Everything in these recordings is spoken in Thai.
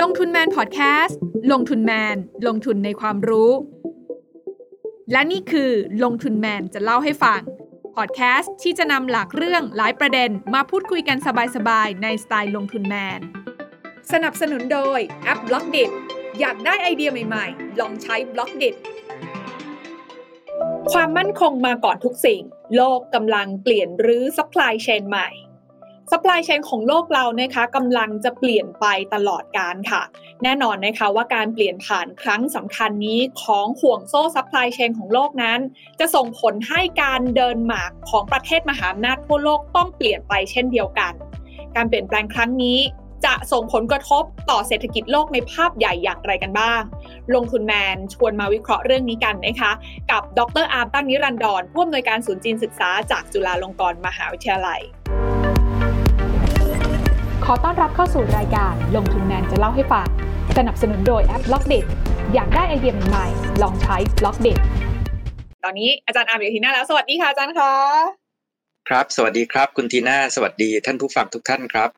ลงทุนแมนพอดแคสต์ลงทุนแมน ลงทุนในความรู้ และนี่คือลงทุนแมนจะเล่าให้ฟังพอดแคสต์ที่จะนำหลักเรื่องหลายประเด็นมาพูดคุยกันสบายๆ ในสไตล์ลงทุนแมน สนับสนุนโดยแอป Blockdit อยากได้ไอเดียใหม่ๆ ลองใช้ Blockdit ความมั่นคงมาก่อนทุกสิ่ง โลกกำลังเปลี่ยนรื้อ supply chain ใหม่ supply chain ของโลกเรานะคะกำลังจะเปลี่ยนไปตลอดกาลค่ะ แน่นอนนะคะว่าการเปลี่ยนผ่านครั้งสำคัญนี้ของห่วงโซ่ supply chain ของโลกนั้น จะส่งผลให้การเดินหมากของประเทศมหาอำนาจทั่วโลกต้องเปลี่ยนไปเช่นเดียวกัน การเปลี่ยนแปลงครั้งนี้จะส่งผลกระทบต่อเศรษฐกิจโลกในภาพใหญ่อย่างไรกันบ้าง ลงทุนแมนชวนมาวิเคราะห์เรื่องนี้กันนะคะ กับดรอาร์มตั้งนิรันดรผู้อำนวยการศูนย์จีนศึกษาจากจุฬาลงกรณ์มหาวิทยาลัย ขอต้อนรับเข้าสู่รายการลงทุนแมนจะเล่าให้ฟัง สนับสนุนโดยแอป Blockdit อยากได้ไอเดียใหม่ๆลองใช้ Blockdit ตอนนี้อาจารย์อาร์มอยู่กับทีน่าแล้ว สวัสดีค่ะอาจารย์คะครับ สวัสดีครับ คุณทีน่าสวัสดีท่านผู้ฟังทุกท่านครับ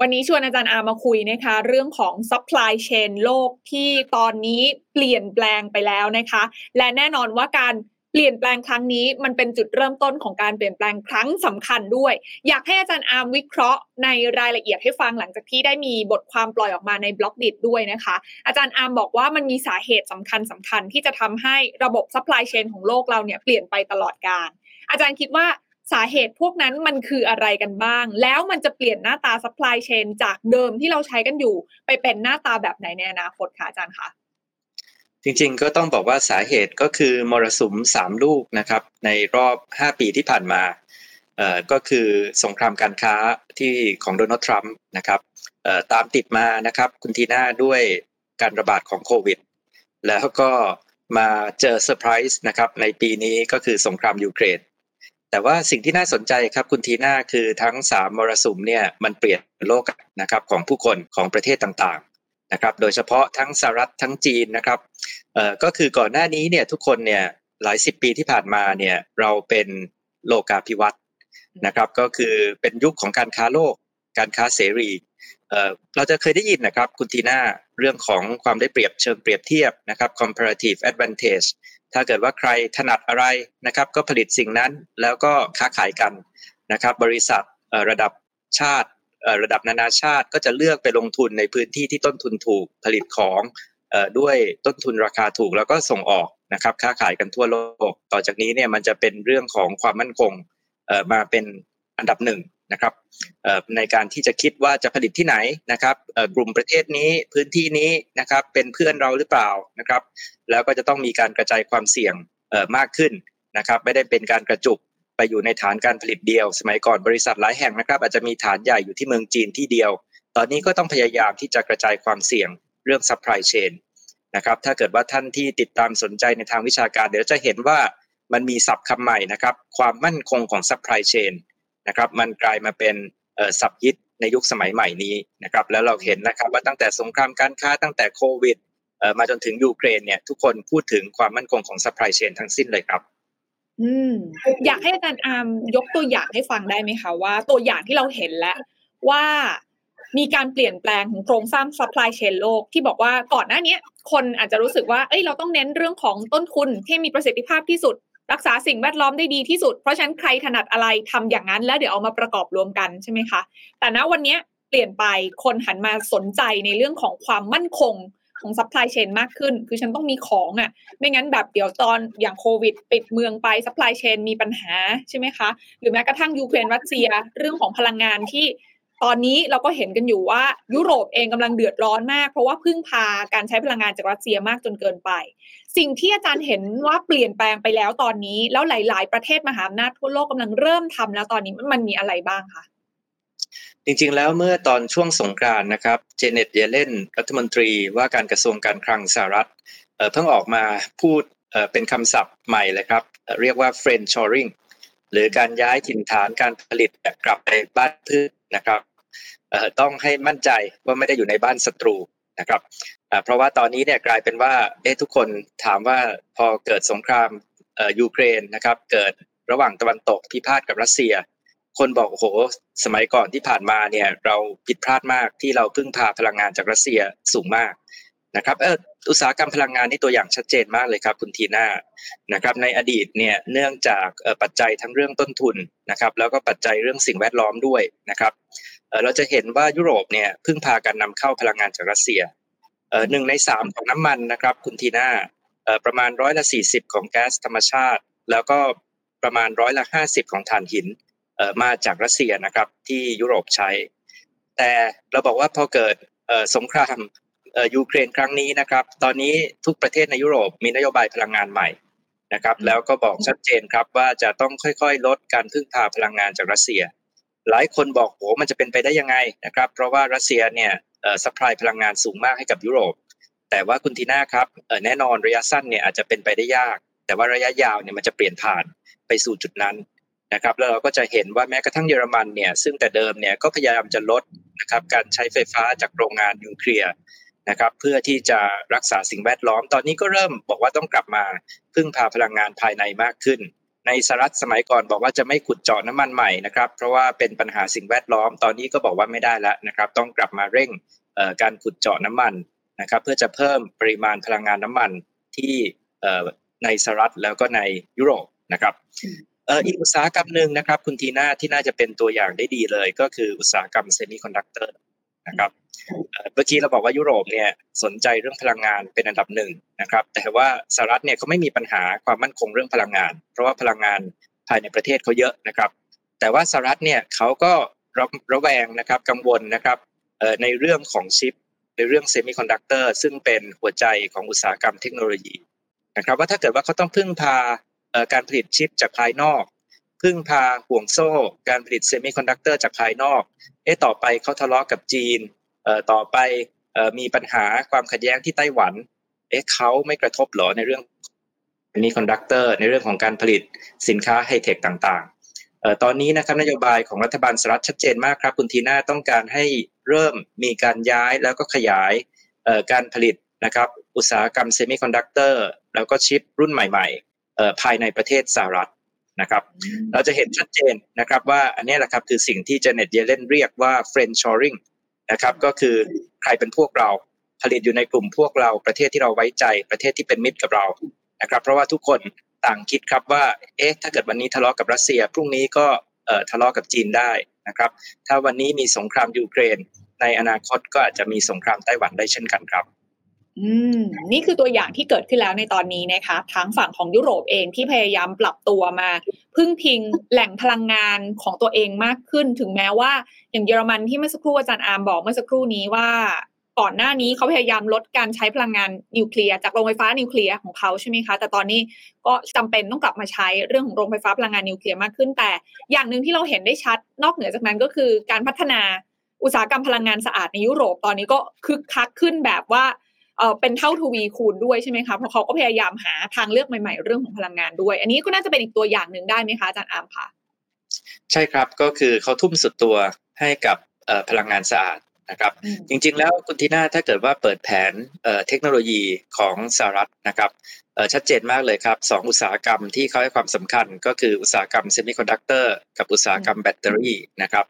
วันนี้ชวนอาจารย์อาร์มมาคุยนะคะ เรื่องของ supply chain โลกที่ตอนนี้เปลี่ยนแปลงไปแล้วนะคะ และแน่นอนว่าการ เปลี่ยนแปลงครั้งนี้มันเป็นจุดเริ่มต้นของการเปลี่ยนแปลงครั้งสำคัญด้วย อยากให้อาจารย์อาร์มวิเคราะห์ในรายละเอียดให้ฟังหลังจากที่ได้มีบทความปล่อยออกมาใน Blockdit ด้วยนะคะ อาจารย์อาร์มบอกว่ามันมีสาเหตุสำคัญสำคัญที่จะทำให้ระบบ supply chain ของโลกเราเนี่ยเปลี่ยนไปตลอดกาลอาจารย์คิดว่าสาเหตุพวกนั้นมันคืออะไรกันบ้าง แล้วมันจะเปลี่ยนหน้าตา supply chain จากเดิมที่เราใช้กันอยู่ ไปเป็นหน้าตาแบบไหนในอนาคตคะอาจารย์คะ จริงๆ ก็ต้องบอกว่าสาเหตุก็คือมรสุมสามลูกนะครับในรอบ 5 ปีที่ผ่านมาเอ่อก็คือสงครามการค้าที่ของโดนัลด์ทรัมป์นะครับเอ่อตามติดมานะครับคุณทีน่าด้วยการระบาดของโควิด แล้วก็มาเจอเซอร์ไพรส์นะครับในปีนี้ก็คือสงครามยูเครนแต่ว่าสิ่งที่น่าสนใจครับคุณทีน่าคือทั้งสามมรสุมเนี่ยมันเปลี่ยนโลกนะครับของผู้คนของประเทศต่างๆนะครับโดยเฉพาะทั้งสหรัฐทั้งจีนนะครับ เอ่อก็คือก่อนหน้านี้เนี่ยทุกคนเนี่ยหลายสิบปีที่ผ่านมาเนี่ยเราเป็นโลกาภิวัตน์นะครับ ก็คือเป็นยุคของการค้าโลก การค้าเสรีเอ่อเราจะเคยได้ยินนะครับคุณทีน่าเรื่องของความได้เปรียบเชิงเปรียบเทียบนะครับ comparative advantage ถ้าเกิดว่าใครถนัดอะไรนะครับ ก็ผลิตสิ่งนั้นแล้วก็ค้าขายกันนะครับ บริษัทระดับชาติระดับนานาชาติก็จะเลือกไปลงทุนในพื้นที่ที่ต้นทุนถูกผลิตของ ด้วยต้นทุนราคาถูกแล้วก็ส่งออกนะครับค้าขายกันทั่วโลก ต่อจากนี้เนี่ยมันจะเป็นเรื่องของความมั่นคงมาเป็นอันดับหนึ่งนะครับในการที่จะคิดว่าจะผลิตที่ไหนนะครับกลุ่มประเทศนี้พื้นที่นี้นะครับเป็นเพื่อนเราหรือเปล่านะครับแล้วก็จะต้องมีการกระจายความเสี่ยงมากขึ้นนะครับไม่ได้เป็นการกระจุกไปอยู่ในฐานการผลิตเดียว สมัยก่อนบริษัทหลายแห่งนะครับอาจจะมีฐานใหญ่อยู่ที่เมืองจีนที่เดียว ตอนนี้ก็ต้องพยายามที่จะกระจายความเสี่ยง เรื่อง supply chain นะครับถ้าเกิดว่าท่านที่ติดตามสนใจในทางวิชาการ เดี๋ยวจะเห็นว่ามันมีศัพท์คำใหม่นะครับ ความมั่นคงของ supply chain นะครับมันกลายมาเป็นศัพท์ฮิตในยุคสมัยใหม่นี้นะครับแล้วเราเห็นนะครับว่าตั้งแต่สงครามการค้าตั้งแต่โควิดมาจนถึงยูเครนเนี่ยทุกคนพูดถึงความมั่นคงของ supply chain ทั้งสิ้นเลยครับอืมอยากให้อาจารย์อาร์มยกตัวอย่างให้ฟังได้ไหมคะว่าตัวอย่างที่เราเห็นแล้วว่า มีการเปลี่ยนแปลงของโครงสร้าง supply chain โลกที่บอกว่าก่อนหน้านี้คนอาจจะรู้สึกว่าเอ้ยเราต้องเน้นเรื่องของต้นทุนที่มีประสิทธิภาพที่สุด รักษาสิ่งแวดล้อมได้ดีที่สุด เพราะฉะนั้นใครถนัดอะไรทำอย่างนั้น แล้วเดี๋ยวเอามาประกอบรวมกันใช่ไหมคะแต่ณวันนี้เปลี่ยนไปคนหันมาสนใจในเรื่องของความมั่นคงของ supply chain มากขึ้น คือฉันต้องมีของอะค่ะ ไม่งั้นแบบเดี๋ยวตอนอย่างโควิด ปิดเมืองไป supply chain มีปัญหาใช่ไหมคะ หรือแม้กระทั่งยูเครนรัสเซีย เรื่องของพลังงานที่ ตอนนี้เราก็เห็นกันอยู่ว่ายุโรปเองกำลังเดือดร้อนมาก เพราะว่าพึ่งพาการใช้พลังงานจากรัสเซียมากจนเกินไป สิ่งที่อาจารย์เห็นว่าเปลี่ยนแปลงไปแล้วตอนนี้ แล้วหลาย ๆ ประเทศมหาอำนาจทั่วโลกกำลังเริ่มทำแล้วตอนนี้มันมีอะไรบ้างคะจริงๆ แล้วเมื่อตอนช่วงสงกรานต์นะครับเจเน็ตเยเลนรัฐมนตรีว่าการกระทรวงการคลังสหรัฐเพิ่งออกมาพูดเป็นคำศัพท์ใหม่เลยครับ เรียกว่า friend shoring หรือการย้ายถิ่นฐานการผลิตกลับไปบ้านพืชนะครับ ต้องให้มั่นใจว่าไม่ได้อยู่ในบ้านศัตรูนะครับเพราะว่าตอนนี้เนี่ยกลายเป็นว่าเอ๊ะทุกคนถามว่าพอเกิดสงครามยูเครนนะครับ เกิดระหว่างตะวันตกพิพาทกับรัสเซีย คนบอกโอ้โหสมัยก่อนที่ผ่านมาเนี่ยเราผิดพลาดมากที่เราพึ่งพาพลังงานจากรัสเซียสูงมากนะครับเอออุตสาหกรรมพลังงานนี่ตัวอย่างชัดเจนมากเลยครับคุณทีน่านะครับในอดีตเนี่ยเนื่องจากปัจจัยทั้งเรื่องต้นทุนนะครับแล้วก็ปัจจัยเรื่องสิ่งแวดล้อมด้วยนะครับ เราจะเห็นว่ายุโรปเนี่ยพึ่งพาการนำเข้าพลังงานจากรัสเซียหนึ่งในสามของน้ำมันนะครับ คุณทีน่าประมาณร้อยละสี่สิบของแก๊สธรรมชาติ แล้วก็ประมาณร้อยละห้าสิบของถ่านหินมาจากรัสเซียนะครับที่ยุโรปใช้ แต่เราบอกว่าพอเกิดสงครามยูเครนครั้งนี้นะครับ ตอนนี้ทุกประเทศในยุโรปมีนโยบายพลังงานใหม่นะครับ แล้วก็บอกชัดเจนครับว่าจะต้องค่อยๆ ลดการพึ่งพาพลังงานจากรัสเซีย หลายคนบอกโหมันจะเป็นไปได้ยังไงนะครับ เพราะว่ารัสเซียเนี่ยสป라이พลังงานสูงมากให้กับยุโรป แต่ว่าคุณทีน่าครับแน่นอนระยะสั้นเนี่ยอาจจะเป็นไปได้ยาก แต่ว่าระยะยาวเนี่ยมันจะเปลี่ยนผ่านไปสู่จุดนั้นนะครับแล้วเราก็จะเห็นว่าแม้กระทั่งเยอรมันเนี่ยซึ่งแต่เดิมเนี่ยก็พยายามจะลดนะครับการใช้ไฟฟ้าจากโรงงานนิวเคลียร์นะครับเพื่อที่จะรักษาสิ่งแวดล้อม ตอนนี้ก็เริ่มบอกว่าต้องกลับมาพึ่งพาพลังงานภายในมากขึ้น ในสหรัฐสมัยก่อนบอกว่าจะไม่ขุดเจาะน้ำมันใหม่นะครับ เพราะว่าเป็นปัญหาสิ่งแวดล้อม ตอนนี้ก็บอกว่าไม่ได้แล้วนะครับ ต้องกลับมาเร่งการขุดเจาะน้ำมันนะครับ เพื่อจะเพิ่มปริมาณพลังงานน้ำมันที่ในสหรัฐแล้วก็ในยุโรปนะครับอีกอุตสาหกรรมหนึ่งนะครับ คุณทีน่าที่น่าจะเป็นตัวอย่างได้ดีเลย ก็คืออุตสาหกรรมเซมิคอนดักเตอร์นะครับ เมื่อกี้เราบอกว่ายุโรปเนี่ยสนใจเรื่องพลังงานเป็นอันดับหนึ่งนะครับ แต่ว่าสหรัฐเนี่ยเขาไม่มีปัญหาความมั่นคงเรื่องพลังงาน เพราะว่าพลังงานภายในประเทศเขาเยอะนะครับ แต่ว่าสหรัฐเนี่ยเขาก็ระระแวงนะครับกังวลนะครับในเรื่องของชิปในเรื่องเซมิคอนดักเตอร์ซึ่งเป็นหัวใจของอุตสาหกรรมเทคโนโลยีนะครับว่าถ้าเกิดว่าเขาต้องพึ่งพาการผลิตชิปจากภายนอก พึ่งพาห่วงโซ่ การผลิตเซมิคอนดักเตอร์จากภายนอกเอ๊ะต่อไปเขาทะเลาะกับจีน ต่อไปเอ่อมีปัญหาความขัดแย้งที่ไต้หวัน เอ๊ะเขาไม่กระทบหรอในเรื่องเซมิคอนดักเตอร์ในเรื่องของการผลิตสินค้าไฮเทคต่างๆเอ่อตอนนี้นะครับนโยบายของรัฐบาลสหรัฐชัดเจนมากครับ คุณทีน่าต้องการให้เริ่มมีการย้ายแล้วก็ขยายเอ่อการผลิตนะครับอุตสาหกรรมเซมิคอนดักเตอร์แล้วก็ชิปรุ่นใหม่ๆภายในประเทศสหรัฐนะครับเราจะเห็นชัดเจนนะครับว่าอันนี้แหละครับคือสิ่งที่เจเน็ตเยเลนเรียกว่า friend shoring นะครับ ก็คือใครเป็นพวกเราผลิตอยู่ในกลุ่มพวกเราประเทศที่เราไว้ใจประเทศที่เป็นมิตรกับเรานะครับ เพราะว่าทุกคนต่างคิดครับว่า เอ๊ะถ้าเกิดวันนี้ทะเลาะกับรัสเซีย พรุ่งนี้ก็เอ่อทะเลาะกับจีนได้นะครับ ถ้าวันนี้มีสงครามยูเครน ในอนาคตก็อาจจะมีสงครามไต้หวันได้เช่นกันครับ อืมนี่คือตัวอย่างที่เกิดขึ้นแล้วในตอนนี้นะคะทั้งฝั่งของยุโรปเองที่พยายามปรับตัวมา พึ่งพิงแหล่งพลังงานของตัวเองมากขึ้น ถึงแม้ว่าอย่างเยอรมันที่เมื่อสักครู่อาจารย์อาร์มบอกเมื่อสักครู่นี้ว่าก่อนหน้านี้เขาพยายามลดการใช้พลังงานนิวเคลียร์จากโรงไฟฟ้านิวเคลียร์ของเขาใช่ไหมคะ แต่ตอนนี้ก็จำเป็นต้องกลับมาใช้เรื่องของโรงไฟฟ้าพลังงานนิวเคลียร์มากขึ้น แต่อย่างหนึ่งที่เราเห็นได้ชัดนอกเหนือจากนั้นก็คือการพัฒนาอุตสาหกรรมพลังงานสะอาดในยุโรปตอนนี้ก็คึกคักขึ้นแบบว่า เออเป็นเท่าทวีคูณด้วยใช่ไหมคะเพราะเขาก็พยายามหาทางเลือกใหม่ ๆ เรื่องของพลังงานด้วย อันนี้ก็น่าจะเป็นอีกตัวอย่างหนึ่งได้ไหมคะอาจารย์อามค่ะ ใช่ครับก็คือเขาทุ่มสุดตัวให้กับพลังงานสะอาดนะครับจริงๆแล้วคุณทีน่าถ้าเกิดว่าเปิดแผนเทคโนโลยีของสหรัฐนะครับชัดเจนมากเลยครับสองอุตสาหกรรมที่เขาให้ความสำคัญ ก็คืออุตสาหกรรมเซมิคอนดักเตอร์กับอุตสาหกรรมแบตเตอรี่นะครับ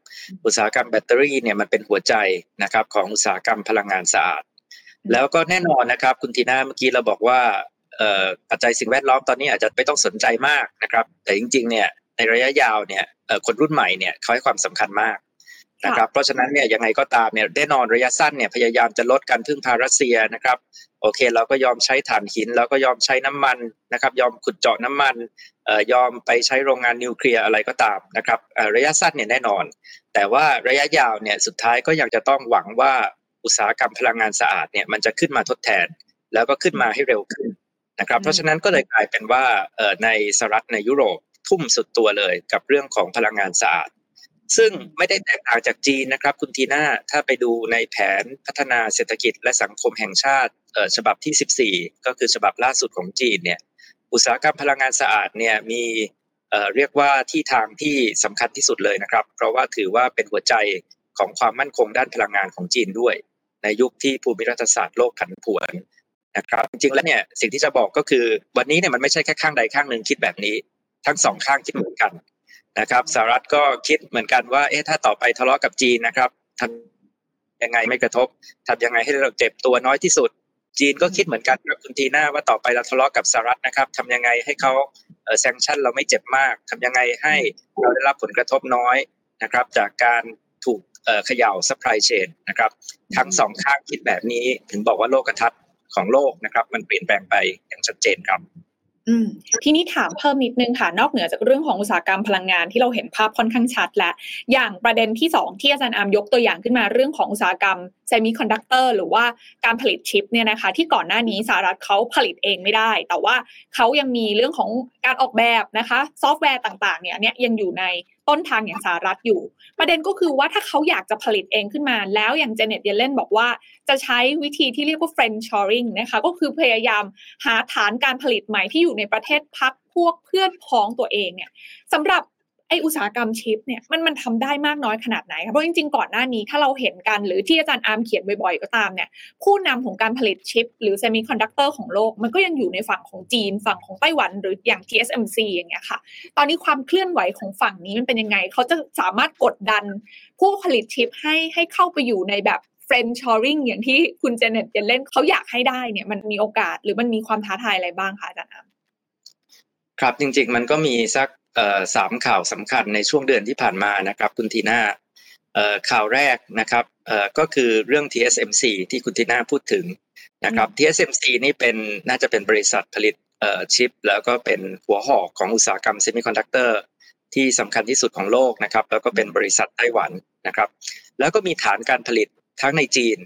อุตสาหกรรมแบตเตอรี่เนี่ยมันเป็นหัวใจนะครับของอุตสาหกรรมพลังงานสะอาด แล้วก็แน่นอนนะครับ คุณทีน่าเมื่อกี้เราบอกว่าปัจจัยสิ่งแวดล้อมตอนนี้อาจจะไม่ต้องสนใจมากนะครับ แต่จริง ๆ เนี่ยในระยะยาวเนี่ยคนรุ่นใหม่เนี่ยเขาให้ความสำคัญมากนะครับ เพราะฉะนั้นเนี่ยยังไงก็ตามเนี่ยแน่นอนระยะสั้นเนี่ยพยายามจะลดการพึ่งพารัสเซียนะครับ โอเค เราก็ยอมใช้ถ่านหินเราก็ยอมใช้น้ำมันนะครับ ยอมขุดเจาะน้ำมันยอมไปใช้โรงงานนิวเคลียร์อะไรก็ตามนะครับระยะสั้นเนี่ยแน่นอน แต่ว่าระยะยาวเนี่ยสุดท้ายก็ยังจะต้องหวังว่า อุตสาหกรรมพลังงานสะอาดเนี่ยมันจะขึ้นมาทดแทน แล้วก็ขึ้นมาให้เร็วขึ้นนะครับเพราะฉะนั้นก็เลยกลายเป็นว่าในสหรัฐในยุโรปทุ่มสุดตัวเลยกับเรื่องของพลังงานสะอาด ซึ่งไม่ได้แตกต่างจากจีนนะครับ คุณทีน่าถ้าไปดูในแผนพัฒนาเศรษฐกิจและสังคมแห่งชาติฉบับที่ 14 ก็คือฉบับล่าสุดของจีนเนี่ยอุตสาหกรรมพลังงานสะอาดเนี่ยมีเรียกว่าที่ทางที่สำคัญที่สุดเลยนะครับ เพราะว่าถือว่าเป็นหัวใจของความมั่นคงด้านพลังงานของจีนด้วย ในยุคที่ภูมิรัฐศาสตร์โลกผันผวนนะครับจริงๆแล้วเนี่ยสิ่งที่จะบอกก็คือ วันนี้เนี่ยมันไม่ใช่แค่ข้างใดข้างหนึ่งคิดแบบนี้ ทั้งสองข้างคิดเหมือนกันนะครับสหรัฐก็คิดเหมือนกันว่าเอ๊ะถ้าต่อไปทะเลาะกับจีนนะครับทำยังไงไม่กระทบทำยังไงให้เราเจ็บตัวน้อยที่สุด จีนก็คิดเหมือนกันกับคุณทีน่าว่าต่อไปเราทะเลาะกับสหรัฐนะครับทำยังไงให้เขาเออแซงชั่นเราไม่เจ็บมากทำยังไงให้เราได้รับผลกระทบน้อยนะครับ จากการ ถูกเขย่า supply chain นะครับทั้งสองข้างคิดแบบนี้ถึงบอกว่าโลกทัศน์ของโลกนะครับ มันเปลี่ยนแปลงไปอย่างชัดเจนครับอืมทีนี้ถามเพิ่มนิดนึงค่ะ นอกเหนือจากเรื่องของอุตสาหกรรมพลังงานที่เราเห็นภาพค่อนข้างชัดละ อย่างประเด็นที่ 2 ที่อาจารย์อาร์มยกตัวอย่างขึ้นมาเรื่องของอุตสาหกรรมเซมิคอนดักเตอร์หรือว่าการผลิตชิปเนี่ยนะคะ ที่ก่อนหน้านี้สหรัฐเขาผลิตเองไม่ได้ แต่ว่าเขายังมีเรื่องของการออกแบบนะคะ ซอฟต์แวร์ต่างๆเนี่ยเนี่ยยังอยู่ใน ต้นทางอย่างสหรัฐอยู่ ประเด็นก็คือว่าถ้าเขาอยากจะผลิตเองขึ้นมา แล้วอย่างเจเน็ตเยเลนบอกว่าจะใช้วิธีที่เรียกว่า friend shoring นะคะก็คือพยายามหาฐานการผลิตใหม่ที่อยู่ในประเทศพรรคพวกเพื่อนพ้องตัวเองเนี่ยสำหรับ ไอ้อุตสาหกรรมชิปเนี่ยมันมันทำได้มากน้อยขนาดไหนคะเพราะจริงๆก่อนหน้านี้ถ้าเราเห็นกันหรือที่อาจารย์อาร์มเขียนบ่อยๆก็ตามเนี่ยผู้นำของการผลิตชิป หรือเซมิคอนดักเตอร์ของโลก มันก็ยังอยู่ในฝั่งของจีน ฝั่งของไต้หวัน หรืออย่าง TSMC อย่างเงี้ยค่ะ ตอนนี้ความเคลื่อนไหวของฝั่งนี้มันเป็นยังไง เขาจะสามารถกดดัน ผู้ผลิตชิปให้ให้เข้าไปอยู่ในแบบเฟรนช์ชอริงอย่างที่คุณเจเน็ตจะเล่นเขาอยากให้ได้เนี่ยมันมีโอกาสหรือมันมีความท้าทายอะไรบ้างคะอาจารย์อาร์มครับจริงๆมันก็มีสัก สามข่าวสำคัญในช่วงเดือนที่ผ่านมานะครับคุณทีน่าข่าวแรกนะครับก็คือเรื่อง TSMC ที่คุณทีน่าพูดถึงนะครับ TSMC นี่เป็นน่าจะเป็นบริษัทผลิตชิป แล้วก็เป็นหัวหอกของอุตสาหกรรมเซมิคอนดักเตอร์ที่สำคัญที่สุดของโลกนะครับ แล้วก็เป็นบริษัทไต้หวันนะครับ แล้วก็มีฐานการผลิตทั้งในจีน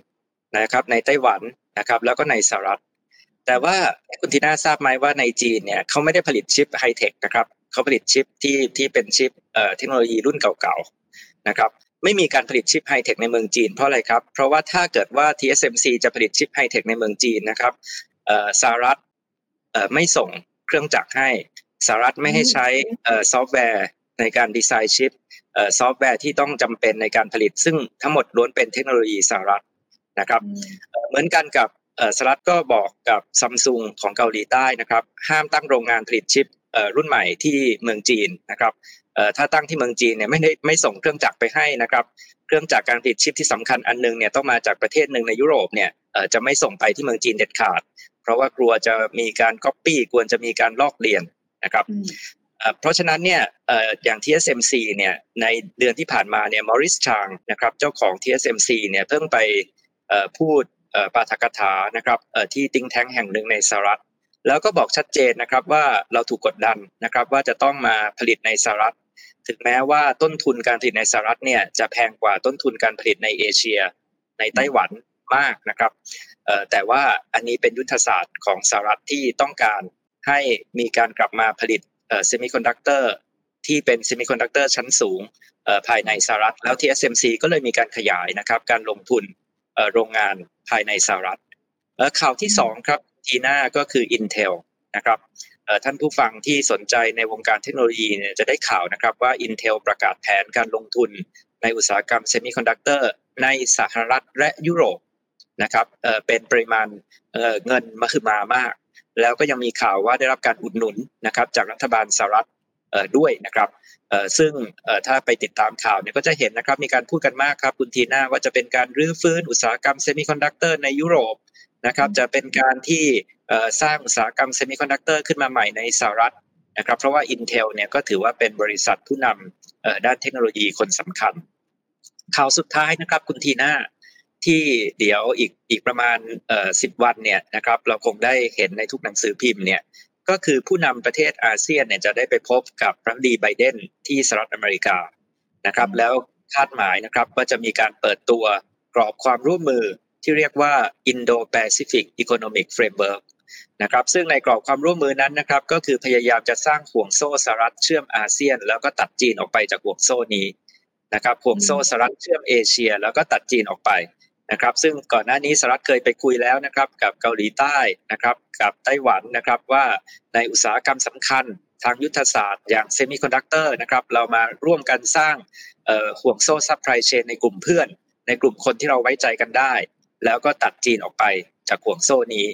นะครับในไต้หวันนะครับ แล้วก็ในสหรัฐ แต่ว่าคุณทีน่าทราบไหมว่าในจีนเนี่ยเขาไม่ได้ผลิตชิปไฮเทคนะครับ เขาผลิตชิปที่ที่เป็นชิปเอ่อเทคโนโลยีรุ่นเก่าๆนะครับไม่มีการผลิตชิปไฮเทคในเมืองจีนเพราะอะไรครับ เพราะว่าถ้าเกิดว่า TSMC จะผลิตชิปไฮเทคในเมืองจีนนะครับเอ่อสหรัฐเอ่อไม่ส่งเครื่องจักรให้สหรัฐไม่ให้ใช้เอ่อซอฟต์แวร์ในการดีไซน์ชิปเอ่อซอฟต์แวร์ที่ต้องจำเป็นในการผลิต ซึ่งทั้งหมดล้วนเป็นเทคโนโลยีสหรัฐนะครับเหมือนกันกับสหรัฐก็บอกกับซัมซุงของเกาหลีใต้นะครับ ห้ามตั้งโรงงานผลิตชิป รุ่นใหม่ที่เมืองจีนนะครับถ้าตั้งที่เมืองจีนเนี่ยไม่ได้ไม่ส่งเครื่องจักรไปให้นะครับเครื่องจักรการผลิตชิปที่สำคัญอันนึงเนี่ยต้องมาจากประเทศหนึ่งในยุโรปเนี่ยจะไม่ส่งไปที่เมืองจีนเด็ดขาด เพราะว่ากลัวจะมีการก๊อปปี้กลัวจะมีการลอกเลียนนะครับเพราะฉะนั้นเนี่ยอย่าง TSMC เนี่ยในเดือนที่ผ่านมาเนี่ยมอริสชางนะครับเจ้าของ TSMC เนี่ยเพิ่งไปพูดปาฐกถานะครับที่ติงแท้งแห่งหนึ่งในสหรัฐ แล้วก็บอกชัดเจนนะครับว่าเราถูกกดดันนะครับว่าจะต้องมาผลิตในสหรัฐ ถึงแม้ว่าต้นทุนการผลิตในสหรัฐเนี่ยจะแพงกว่าต้นทุนการผลิตในเอเชีย ในไต้หวันมากนะครับแต่ว่าอันนี้เป็นยุทธศาสตร์ของสหรัฐที่ต้องการให้มีการกลับมาผลิตเซมิคอนดักเตอร์ที่เป็นเซมิคอนดักเตอร์ชั้นสูงภายในสหรัฐ แล้ว TSMC ก็เลยมีการขยายนะครับการลงทุนโรงงานภายในสหรัฐข่าวที่สองครับ ทีน่าก็คือ Intel นะครับท่านผู้ฟังที่สนใจในวงการเทคโนโลยีเนี่ยจะได้ข่าวนะครับว่า Intel ประกาศแผนการลงทุนในอุตสาหกรรมเซมิคอนดักเตอร์ในสหรัฐและยุโรปนะครับเป็นปริมาณเงินมหึมามาก แล้วก็ยังมีข่าวว่าได้รับการอุดหนุนนะครับจากรัฐบาลสหรัฐด้วยนะครับซึ่งถ้าไปติดตามข่าวเนี่ยก็จะเห็นนะครับมีการพูดกันมากครับคุณทีน่าว่าจะเป็นการรื้อฟื้นอุตสาหกรรมเซมิคอนดักเตอร์ในยุโรป นะครับจะเป็นการที่สร้างอุตสาหกรรมเซมิคอนดักเตอร์ขึ้นมาใหม่ในสหรัฐนะครับเพราะว่า Intel เนี่ยก็ถือว่าเป็นบริษัทผู้นำด้านเทคโนโลยีคนสำคัญข่าวสุดท้ายนะครับคุณทีน่าที่เดี๋ยวอีกอีกประมาณสิบวันเนี่ยนะครับเราคงได้เห็นในทุกหนังสือพิมพ์เนี่ยก็คือผู้นำประเทศอาเซียนเนี่ยจะได้ไปพบกับรัฐมนตรีไบเดนที่สหรัฐอเมริกานะครับแล้วคาดหมายนะครับว่าจะมีการเปิดตัวกรอบความร่วมมือ ที่เรียกว่า Indo-Pacific Economic Framework นะครับซึ่งในกรอบความร่วมมือนั้นนะครับก็คือพยายามจะสร้างห่วงโซ่สหรัฐเชื่อมอาเซียน แล้วก็ตัดจีนออกไปจากห่วงโซ่นี้นะครับห่วงโซ่สหรัฐเชื่อมเอเชีย แล้วก็ตัดจีนออกไปนะครับซึ่งก่อนหน้านี้สหรัฐเคยไปคุยแล้วนะครับกับเกาหลีใต้นะครับกับไต้หวันนะครับว่าในอุตสาหกรรมสำคัญทางยุทธศาสตร์อย่างเซมิคอนดักเตอร์นะครับเรามาร่วมกันสร้างห่วงโซ่ซัพพลายเชนในกลุ่มเพื่อน ในกลุ่มคนที่เราไว้ใจกันได้ แล้วก็ตัดจีนออกไปจากห่วงโซ่นี้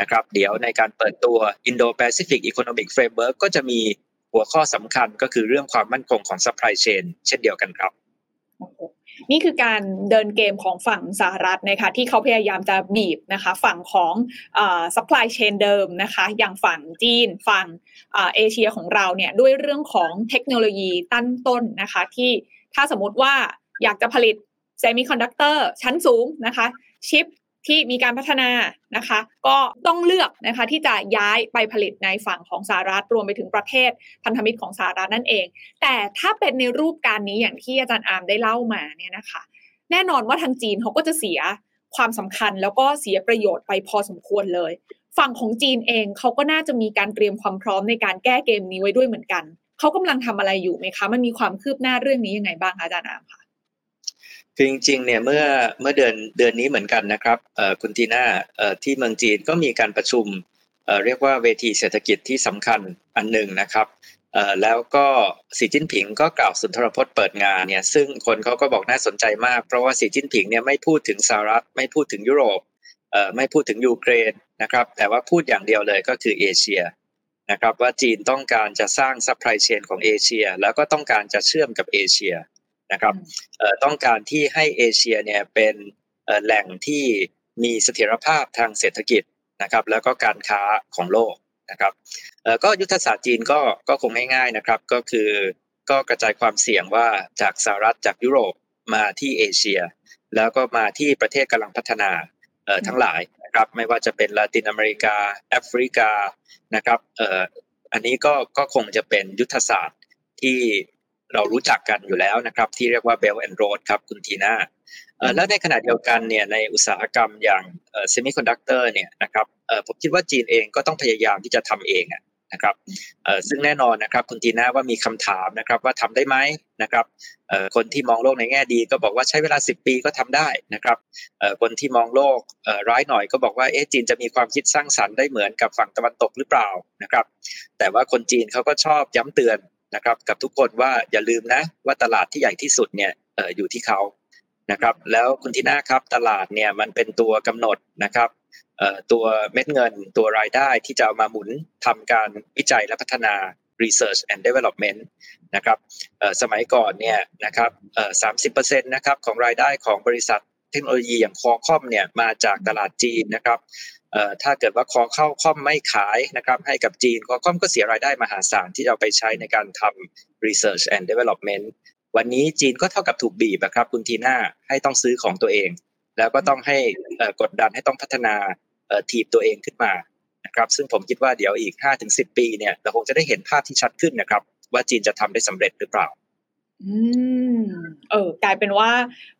นะครับ เดี๋ยวในการเปิดตัว Indo-Pacific Economic Framework ก็จะมีหัวข้อสำคัญก็คือเรื่องความมั่นคงของ supply chain เช่นเดียวกันครับนี่คือการเดินเกมของฝั่งสหรัฐนะคะที่เขาพยายามจะบีบนะคะฝั่งของอ supply chain เดิมนะคะอย่างฝั่งจีนฝั่งเอเชียของเราเนี่ยด้วยเรื่องของเทคโนโลยีตั้นต้นนะคะที่ถ้าสมมติว่าอยากจะผลิตเซมิคอนดักเตอร์ชั้นสูงนะคะ ชิปที่มีการพัฒนานะคะ ก็ต้องเลือกนะคะที่จะย้ายไปผลิตในฝั่งของสหรัฐรวมไปถึงประเทศพันธมิตรของสหรัฐนั่นเอง แต่ถ้าเป็นในรูปการนี้อย่างที่อาจารย์อาร์มได้เล่ามาเนี่ยนะคะ แน่นอนว่าทางจีนเขาก็จะเสียความสำคัญแล้วก็เสียประโยชน์ไปพอสมควรเลย ฝั่งของจีนเองเขาก็น่าจะมีการเตรียมความพร้อมในการแก้เกมนี้ไว้ด้วยเหมือนกันเขากำลังทำอะไรอยู่ไหมคะ มันมีความคืบหน้าเรื่องนี้ยังไงบ้างคะอาจารย์อามคะ คือจริงๆเนี่ยเมื่อเมื่อเดือนเดือนนี้เหมือนกันนะครับคุณทีน่าที่เมืองจีนก็มีการประชุมเรียกว่าเวทีเศรษฐกิจที่สำคัญอันหนึ่งนะครับแล้วก็สีจิ้นผิงก็กล่าวสุนทรพจน์เปิดงานเนี่ยซึ่งคนเขาก็บอกน่าสนใจมาก เพราะว่าสีจิ้นผิงเนี่ยไม่พูดถึงสหรัฐไม่พูดถึงยุโรปไม่พูดถึงยูเครนนะครับแต่ว่าพูดอย่างเดียวเลยก็คือเอเชียนะครับว่าจีนต้องการจะสร้างซัพพลายเชนของเอเชีย แล้วก็ต้องการจะเชื่อมกับเอเชีย นะครับต้องการที่ให้เอเชียเนี่ยเป็นแหล่งที่มีเสถียรภาพทางเศรษฐกิจนะครับ แล้วก็การค้าของโลกนะครับก็ยุทธศาสตร์จีนก็ก็คงง่ายๆนะครับ ก็คือก็กระจายความเสี่ยงว่าจากสหรัฐจากยุโรปมาที่เอเชีย แล้วก็มาที่ประเทศกำลังพัฒนาทั้งหลายนะครับไม่ว่าจะเป็นลาตินอเมริกาแอฟริกานะครับอันนี้ก็ก็คงจะเป็นยุทธศาสตร์ที่ เรารู้จักกันอยู่แล้วนะครับ ที่เรียกว่า Belt and Road ครับคุณทีน่าแล้วในขณะเดียวกันเนี่ยในอุตสาหกรรมอย่างเซมิคอนดักเตอร์เนี่ยนะครับผมคิดว่าจีนเองก็ต้องพยายามที่จะทำเองนะครับซึ่งแน่นอนนะครับคุณทีน่าว่ามีคำถามนะครับว่าทำได้ไหมนะครับคนที่มองโลกในแง่ดีก็บอกว่าใช้เวลา 10 ปีก็ทำได้นะครับคนที่มองโลกร้ายหน่อยก็บอกว่าเอ๊ะจีนจะมีความคิดสร้างสรรค์ได้เหมือนกับฝั่งตะวันตกหรือเปล่านะครับแต่ว่าคนจีนเขาก็ชอบย้ำเตือน นะครับกับทุกคนว่าอย่าลืมนะว่าตลาดที่ใหญ่ที่สุดเนี่ยอยู่ที่เขานะครับแล้วคุณทีน่าครับตลาดเนี่ยมันเป็นตัวกำหนดนะครับตัวเม็ดเงินตัวรายได้ที่จะเอามาหมุนทำการวิจัยและพัฒนา research and development นะครับสมัยก่อนเนี่ยนะครับสามสิบเปอร์เซ็นต์นะครับของรายได้ของบริษัทเทคโนโลยีอย่างคอคอมเนี่ยมาจากตลาดจีนนะครับ ถ้าเกิดว่าคอเข้าคอมไม่ขายนะครับให้กับจีนคอคอมก็เสียรายได้มหาศาลที่เอาไปใช้ในการทำ research and development วันนี้จีนก็เท่ากับถูกบีบครับคุณทีน่าให้ต้องซื้อของตัวเอง แล้วก็ต้องให้กดดันให้ต้องพัฒนาทีมตัวเองขึ้นมานะครับซึ่งผมคิดว่าเดี๋ยวอีก 5-10 ปีเนี่ยเราคงจะได้เห็นภาพที่ชัดขึ้นนะครับว่าจีนจะทำได้สำเร็จหรือเปล่า อืม เออ กลายเป็นว่า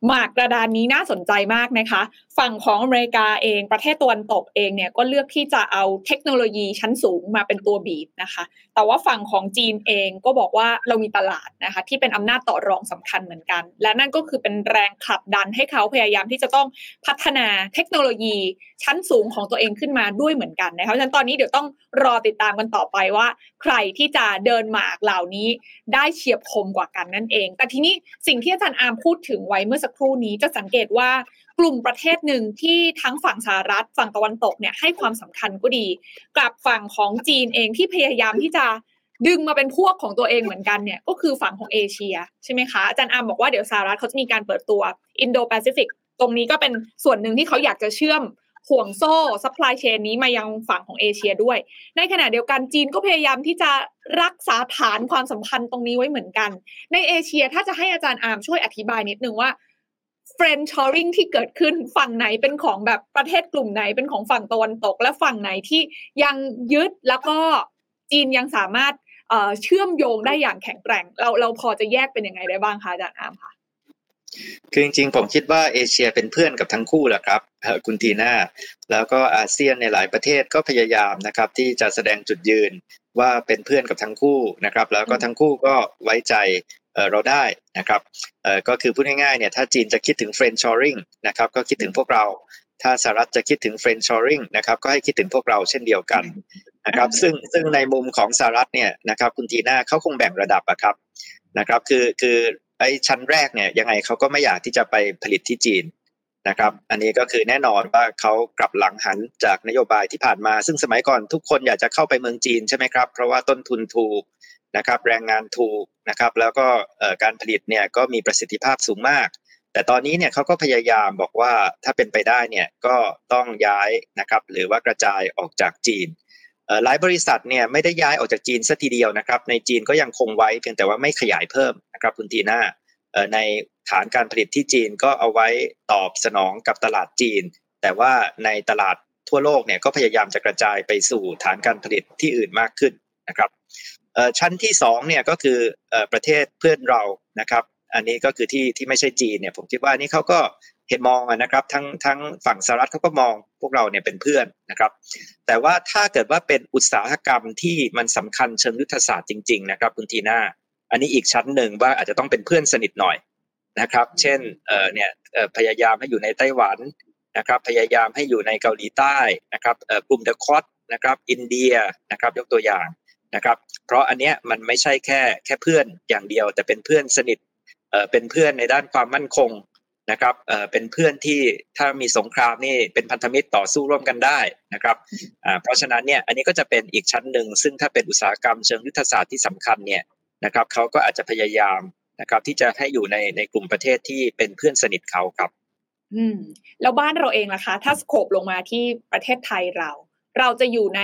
หมากกระดานนี้น่าสนใจมากนะคะ ฝั่งของอเมริกาเอง ประเทศตะวันตกเองเนี่ยก็เลือกที่จะเอาเทคโนโลยีชั้นสูงมาเป็นตัวบีบนะคะ แต่ว่าฝั่งของจีนเองก็บอกว่าเรามีตลาดนะคะ ที่เป็นอำนาจต่อรองสำคัญเหมือนกัน และนั่นก็คือเป็นแรงขับดันให้เขาพยายามที่จะต้องพัฒนาเทคโนโลยีชั้นสูงของตัวเองขึ้นมาด้วยเหมือนกันนะคะฉะนั้นตอนนี้เดี๋ยวต้องรอติดตามกันต่อไปว่า ใครที่จะเดินหมากเหล่านี้ได้เฉียบคมกว่ากันนั่นเอง แต่ทีนี้สิ่งที่อาจารย์อาร์มพูดถึงไว้เมื่อสักครู่นี้จะสังเกตว่ากลุ่มประเทศหนึ่งที่ทั้งฝั่งสหรัฐฝั่งตะวันตกเนี่ยให้ความสำคัญก็ดีกลับฝั่งของจีนเองที่พยายามที่จะดึงมาเป็นพวกของตัวเองเหมือนกันเนี่ยก็คือฝั่งของเอเชียใช่ไหมคะอาจารย์อาร์มบอกว่าเดี๋ยวสหรัฐเขาจะมีการเปิดตัวอินโดแปซิฟิกตรงนี้ก็เป็นส่วนหนึ่งที่เขาอยากจะเชื่อม ห่วงโซ่ซัพพลายเชนนี้มายังฝั่งของเอเชียด้วย ในขณะเดียวกันจีนก็พยายามที่จะรักษาฐานความสัมพันธ์ตรงนี้ไว้เหมือนกัน ในเอเชียถ้าจะให้อาจารย์อาร์มช่วยอธิบายนิดนึงว่า friendshoring ที่เกิดขึ้นฝั่งไหนเป็นของแบบประเทศกลุ่มไหนเป็นของฝั่งตะวันตก และฝั่งไหนที่ยังยึดแล้วก็จีนยังสามารถเชื่อมโยงได้อย่างแข็งแกร่ง เราเราพอจะแยกเป็นยังไงได้บ้างคะอาจารย์อาร์มคะ คือจริงๆ ผมคิดว่าเอเชียเป็นเพื่อนกับทั้งคู่แหละครับคุณทีน่าแล้วก็อาเซียนในหลายประเทศก็พยายามนะครับ ที่จะแสดงจุดยืนว่าเป็นเพื่อนกับทั้งคู่นะครับ แล้วก็ทั้งคู่ก็ไว้ใจเราได้นะครับก็คือพูดง่ายๆเนี่ยถ้าจีนจะคิดถึง friendshoring นะครับก็คิดถึงพวกเรา ถ้าสหรัฐจะคิดถึง friendshoring นะครับก็ให้คิดถึงพวกเราเช่นเดียวกันนะครับซึ่งซึ่งในมุมของสหรัฐเนี่ยนะครับคุณทีน่าเขาคงแบ่งระดับอะครับนะครับคือคือ ไอ้ชั้นแรกเนี่ยยังไงเขาก็ไม่อยากที่จะไปผลิตที่จีนนะครับ อันนี้ก็คือแน่นอนว่าเขากลับหลังหันจากนโยบายที่ผ่านมา ซึ่งสมัยก่อนทุกคนอยากจะเข้าไปเมืองจีนใช่ไหมครับ เพราะว่าต้นทุนถูกนะครับ แรงงานถูกนะครับ แล้วก็การผลิตเนี่ยก็มีประสิทธิภาพสูงมาก แต่ตอนนี้เนี่ยเขาก็พยายามบอกว่าถ้าเป็นไปได้เนี่ยก็ต้องย้ายนะครับ หรือว่ากระจายออกจากจีน หลายบริษัทเนี่ยไม่ได้ย้ายออกจากจีนสัทีเดียวนะครับ ในจีนก็ยังคงไว้เพียงแต่ว่าไม่ขยายเพิ่มนะครับคุณทีน่าในฐานการผลิตที่จีนก็เอาไว้ตอบสนองกับตลาดจีน แต่ว่าในตลาดทั่วโลกเนี่ยก็พยายามจะกระจายไปสู่ฐานการผลิตที่อื่นมากขึ้นนะครับชั้นที่2เนี่ยก็คือประเทศเพื่อนเรานะครับ อันนี้ก็คือที่ที่ไม่ใช่จีนเนี่ยผมคิดว่านี่เขาก็ เห็นมองนะครับทั้งทั้งฝั่งสหรัฐเขาก็มองพวกเราเนี่ยเป็นเพื่อนนะครับ แต่ว่าถ้าเกิดว่าเป็นอุตสาหกรรมที่มันสำคัญเชิงยุทธศาสตร์จริง ๆ นะครับคุณทีน่าอันนี้อีกชั้นหนึ่งว่าอาจจะต้องเป็นเพื่อนสนิทหน่อยนะครับ เช่นเอ่อเนี่ยพยายามให้อยู่ในไต้หวันนะครับ พยายามให้อยู่ในเกาหลีใต้นะครับกลุ่มเดอะคอตนะครับอินเดียนะครับยกตัวอย่างนะครับ เพราะอันเนี้ยมันไม่ใช่แค่แค่เพื่อนอย่างเดียว แต่เป็นเพื่อนสนิทเอ่อเป็นเพื่อนในด้านความมั่นคง นะครับเอ่อเป็นเพื่อนที่ถ้ามีสงครามนี่เป็นพันธมิตรต่อสู้ร่วมกันได้นะครับอ่าเพราะฉะนั้นเนี่ยอันนี้ก็จะเป็นอีกชั้นหนึ่ง ซึ่งถ้าเป็นอุตสาหกรรมเชิงยุทธศาสตร์ที่สำคัญเนี่ยนะครับเขาก็อาจจะพยายามนะครับที่จะให้อยู่ในในกลุ่มประเทศที่เป็นเพื่อนสนิทเขาครับ อืมแล้วบ้านเราเองล่ะคะ ถ้าสโคบลงมาที่ประเทศไทยเรา เราจะอยู่ใน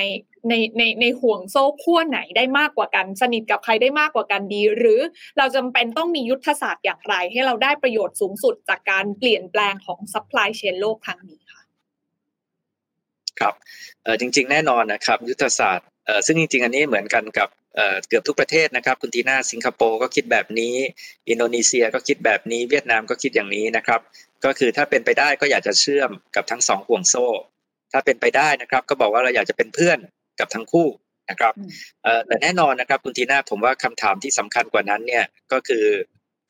ในในในห่วงโซ่ขั้วไหนได้มากกว่ากัน สนิทกับใครได้มากกว่ากันดี หรือเราจำเป็นต้องมียุทธศาสตร์อย่างไร ให้เราได้ประโยชน์สูงสุดจากการเปลี่ยนแปลงของซัพพลายเชนโลกครั้งนี้ค่ะครับเออจริง ๆ แน่นอนนะครับ ยุทธศาสตร์เออซึ่งจริง ๆ อันนี้เหมือนกันกับเกือบทุกประเทศนะครับ คุณทีน่าสิงคโปร์ก็คิดแบบนี้ อินโดนีเซียก็คิดแบบนี้ เวียดนามก็คิดอย่างนี้นะครับ ก็คือถ้าเป็นไปได้ก็อยากจะเชื่อมกับทั้งสองห่วงโซ่ ถ้าเป็นไปได้นะครับ ก็บอกว่าเราอยากจะเป็นเพื่อน กับทั้งคู่นะครับแต่แน่นอนนะครับคุณทีน่าผมว่าคำถามที่สำคัญกว่านั้นเนี่ยก็คือ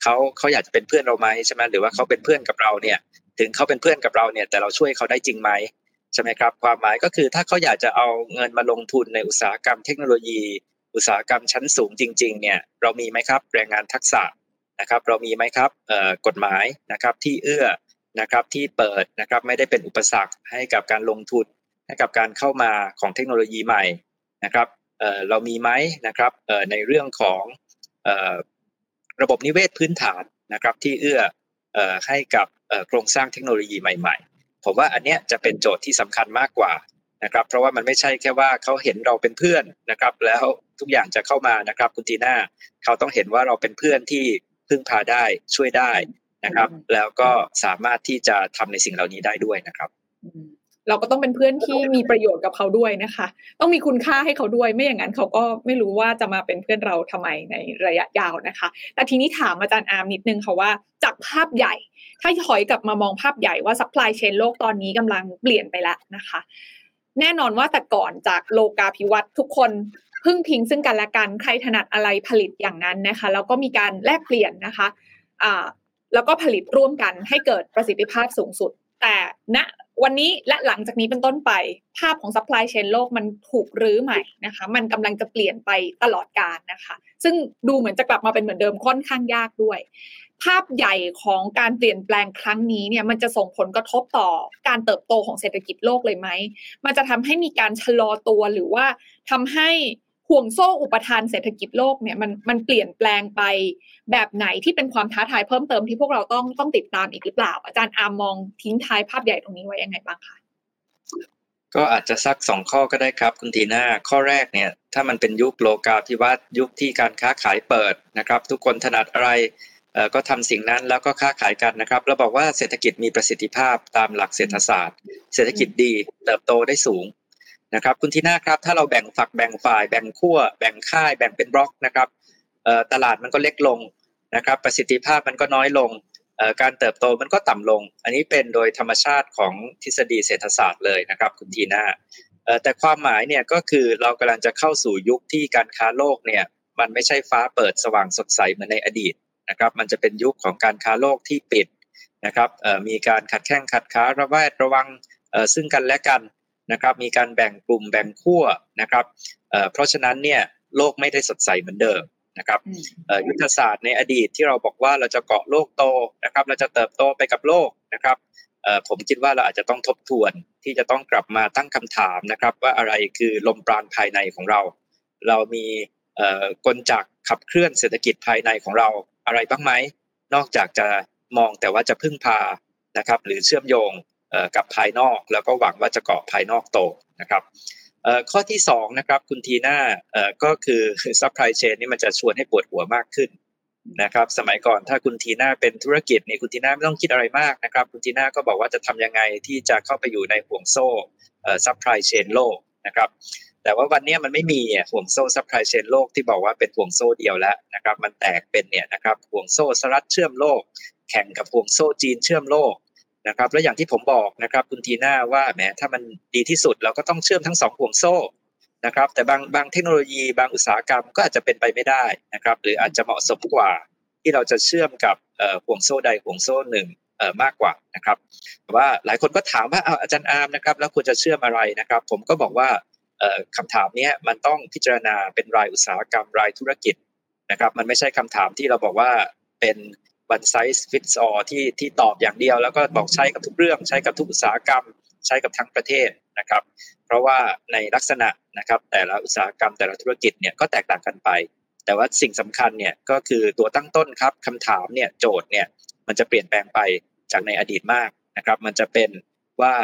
เขาเขาอยากจะเป็นเพื่อนเราไหมใช่ไหมหรือว่าเขาเป็นเพื่อนกับเราเนี่ย ถึงเขาเป็นเพื่อนกับเราเนี่ย แต่เราช่วยเขาได้จริงไหมใช่ไหมครับความหมายก็คือถ้าเขาอยากจะเอาเงินมาลงทุนในอุตสาหกรรมเทคโนโลยี อุตสาหกรรมชั้นสูงจริง ๆ เนี่ยเรามีไหมครับ แรงงานทักษะนะครับ เรามีไหมครับกฎหมายนะครับที่เอื้อนะครับที่เปิดนะครับไม่ได้เป็นอุปสรรคให้กับการลงทุนให้ กับการเข้ามาของเทคโนโลยีใหม่นะครับเรามีไหมนะครับในเรื่องของระบบนิเวศพื้นฐานนะครับที่เอื้อให้กับโครงสร้างเทคโนโลยีใหม่ๆ ผมว่าอันเนี้ยจะเป็นโจทย์ที่สำคัญมากกว่านะครับเพราะว่ามันไม่ใช่แค่ว่าเขาเห็นเราเป็นเพื่อนนะครับแล้วทุกอย่างจะเข้ามานะครับคุณตีน่าเขาต้องเห็นว่าเราเป็นเพื่อนที่พึ่งพาได้ช่วยได้นะครับ แล้วก็สามารถที่จะทำในสิ่งเหล่านี้ได้ด้วยนะครับ เราก็ต้องเป็นเพื่อนที่มีประโยชน์กับเขาด้วยนะคะ ต้องมีคุณค่าให้เขาด้วยไม่อย่างนั้นเขาก็ไม่รู้ว่าจะมาเป็นเพื่อนเราทำไมในระยะยาวนะคะ แต่ทีนี้ถามอาจารย์อาร์มนิดนึงค่ะว่าจากภาพใหญ่ ถ้าถอยกลับมามองภาพใหญ่ว่าซัพพลายเชนโลกตอนนี้กำลังเปลี่ยนไปแล้วนะคะ แน่นอนว่าแต่ก่อนจากโลกาภิวัตน์ทุกคนพึ่งพิงซึ่งกันและกันใครถนัดอะไรผลิตอย่างนั้นนะคะแล้วก็มีการแลกเปลี่ยนนะคะอ่าแล้วก็ผลิตร่วมกันให้เกิดประสิทธิภาพสูงสุด แต่ณ วันนี้และหลังจากนี้เป็นต้นไป ภาพของซัพพลายเชนโลกมันถูกรื้อใหม่นะคะ มันกำลังจะเปลี่ยนไปตลอดกาลนะคะ ซึ่งดูเหมือนจะกลับมาเป็นเหมือนเดิมค่อนข้างยากด้วย ภาพใหญ่ของการเปลี่ยนแปลงครั้งนี้เนี่ยมันจะส่งผลกระทบต่อการเติบโตของเศรษฐกิจโลกเลยไหม มันจะทำให้มีการชะลอตัวหรือว่าทำให้ ห่วงโซ่อุปทานเศรษฐกิจโลกเนี่ยมันมันเปลี่ยนแปลงไปแบบไหนที่เป็นความท้าทายเพิ่มเติมที่พวกเราต้องต้องติดตามอีกหรือเปล่า อาจารย์อามมองทิ้งท้ายภาพใหญ่ตรงนี้ไว้ยังไงบ้างคะก็อาจจะสักสองข้อก็ได้ครับคุณทีน่าข้อแรกเนี่ยถ้ามันเป็นยุคโลกาภิวัตน์ยุคที่การค้าขายเปิดนะครับ ทุกคนถนัดอะไรก็ทำสิ่งนั้นแล้วก็ค้าขายกันนะครับเราบอกว่าเศรษฐกิจมีประสิทธิภาพตามหลักเศรษฐศาสตร์ เศรษฐกิจดีเติบโตได้สูง นะครับคุณทีน่าครับถ้าเราแบ่งฝักแบ่งฝ่ายแบ่งขั้วแบ่งค่ายแบ่งเป็นบล็อกนะครับตลาดมันก็เล็กลงนะครับประสิทธิภาพมันก็น้อยลงการเติบโตมันก็ต่ำลง อันนี้เป็นโดยธรรมชาติของทฤษฎีเศรษฐศาสตร์เลยนะครับคุณทีน่าแต่ความหมายเนี่ยก็คือเรากำลังจะเข้าสู่ยุคที่การค้าโลกเนี่ยมันไม่ใช่ฟ้าเปิดสว่างสดใสเหมือนในอดีตนะครับมันจะเป็นยุคของการค้าโลกที่ปิดนะครับมีการขัดแข้งขัดขาระแวดระวังซึ่งกันและกัน นะครับมีการแบ่งกลุ่มแบ่งขั้วนะครับเพราะฉะนั้นเนี่ยโลกไม่ได้สดใสเหมือนเดิมนะครับยุทธศาสตร์ในอดีตที่เราบอกว่าเราจะเกาะโลกโตนะครับเราจะเติบโตไปกับโลกนะครับผมคิดว่าเราอาจจะต้องทบทวนที่จะต้องกลับมาตั้งคำถามนะครับ ว่าอะไรคือลมปราณภายในของเรา เรามีกลจักรขับเคลื่อนเศรษฐกิจภายในของเราอะไรบ้างไหมนอกจากจะมองแต่ว่าจะพึ่งพานะครับ หรือเชื่อมโยง กับภายนอกแล้วก็หวังว่าจะเกาะภายนอกโตนะครับข้อที่2นะครับคุณทีน่าก็คือซัพพลายเชนนี่มันจะชวนให้ปวดหัวมากขึ้นนะครับสมัยก่อนถ้าคุณทีน่าเป็นธุรกิจนี่คุณทีน่าไม่ต้องคิดอะไรมากนะครับคุณทีน่าก็บอกว่าจะทำยังไงที่จะเข้าไปอยู่ในห่วงโซ่ซัพพลายเชนโลกนะครับแต่ว่าวันนี้มันไม่มีห่วงโซ่ซัพพลายเชนโลกที่บอกว่าเป็นห่วงโซ่เดียวแล้วนะครับมันแตกเป็นเนี่ยนะครับห่วงโซ่สหรัฐเชื่อมโลก แข่งกับห่วงโซ่จีนเชื่อมโลก นะครับ แล้วอย่างที่ผมบอกนะครับคุณทีน่าว่าแหมถ้ามันดีที่สุดเราก็ต้องเชื่อมทั้งสองห่วงโซ่นะครับ แต่บางบางเทคโนโลยีบางอุตสาหกรรมก็อาจจะเป็นไปไม่ได้นะครับ หรืออาจจะเหมาะสมกว่าที่เราจะเชื่อมกับห่วงโซ่ใดห่วงโซ่หนึ่งมากกว่านะครับแต่ว่าหลายคนก็ถามว่าอาจารย์อาร์มนะครับ แล้วควรจะเชื่อมอะไรนะครับ ผมก็บอกว่าคำถามนี้มันต้องพิจารณาเป็นรายอุตสาหกรรมรายธุรกิจนะครับ มันไม่ใช่คำถามที่เราบอกว่าเป็น one size fits all ที่ที่ตอบอย่างเดียว แล้วก็บอกใช้กับทุกเรื่อง ใช้กับทุกอุตสาหกรรม ใช้กับทั้งประเทศนะครับ เพราะว่าในลักษณะนะครับแต่ละอุตสาหกรรมแต่ละธุรกิจเนี่ยก็แตกต่างกันไป แต่ว่าสิ่งสำคัญเนี่ยก็คือตัวตั้งต้นครับคำถามเนี่ยโจทย์เนี่ยมันจะเปลี่ยนแปลงไปจากในอดีตมากนะครับ มันจะเป็นว่า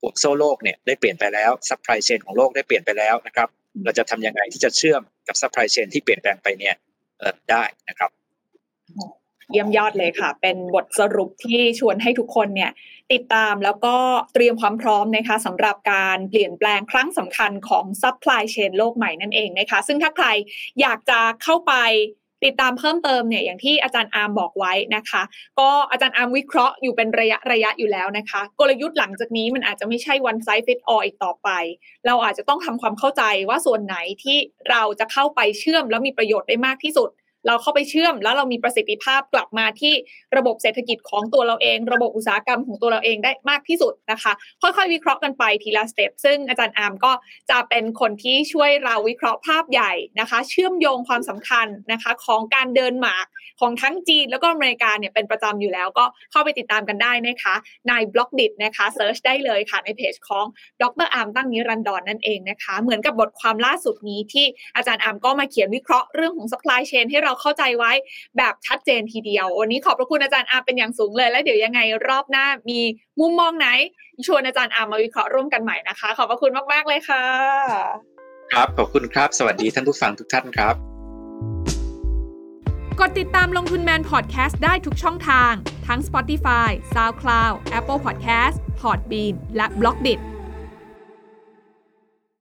ห่วงโซ่โลกเนี่ยได้เปลี่ยนไปแล้วซัพพลายเชนของโลกได้เปลี่ยนไปแล้วนะครับ เราจะทำยังไงที่จะเชื่อมกับ supply chain ที่เปลี่ยนแปลงไปเนี่ยได้นะครับ เยี่ยมยอดเลยค่ะ เป็นบทสรุปที่ชวนให้ทุกคนเนี่ยติดตามแล้วก็เตรียมความพร้อมนะคะสำหรับการเปลี่ยนแปลงครั้งสำคัญของ supply chain โลกใหม่นั่นเองนะคะ ซึ่งถ้าใครอยากจะเข้าไปติดตามเพิ่มเติมเนี่ยอย่างที่อาจารย์อาร์มบอกไว้นะคะ ก็อาจารย์อาร์มวิเคราะห์อยู่เป็นระยะระยะอยู่แล้วนะคะ กลยุทธ์หลังจากนี้มันอาจจะไม่ใช่ one size fit all อีกต่อไป เราอาจจะต้องทำความเข้าใจว่าส่วนไหนที่เราจะเข้าไปเชื่อมแล้วมีประโยชน์ได้มากที่สุด เราเข้าไปเชื่อม แล้วเรามีประสิทธิภาพกลับมาที่ระบบเศรษฐกิจของตัวเราเอง ระบบอุตสาหกรรมของตัวเราเองได้มากที่สุดนะคะ ค่อยๆ วิเคราะห์กันไปทีละสเต็ปซึ่งอาจารย์อาร์มก็จะเป็นคนที่ช่วยเราวิเคราะห์ภาพใหญ่นะคะ เชื่อมโยงความสำคัญนะคะของการเดินหมากของทั้งจีนแล้วก็อเมริกาเนี่ยเป็นประจำอยู่แล้ว ก็เข้าไปติดตามกันได้นะคะใน Blockdit นะคะ search ได้เลยค่ะในเพจของดร.อาร์มตั้งนิรันดร นั่นเองนะคะ เหมือนกับบทความล่าสุดนี้ที่อาจารย์อาร์มก็มาเขียนวิเคราะห์เรื่องของ supply chain ให้เราเข้าใจไว้แบบชัดเจนทีเดียว วันนี้ขอบพระคุณอาจารย์อาร์มเป็นอย่างสูงเลย แล้วเดี๋ยวยังไงรอบหน้ามีมุมมองไหน ชวนอาจารย์อาร์มมาวิเคราะห์ร่วมกันใหม่นะคะ ขอบพระคุณมากๆเลยค่ะ ครับขอบคุณครับ สวัสดีท่านผู้ฟังทุกท่านครับ กดติดตามลงทุนแมนพอดแคสต์ได้ทุกช่องทาง ทั้ง Spotify, SoundCloud, Apple Podcast, Podbean และ b l o กดิ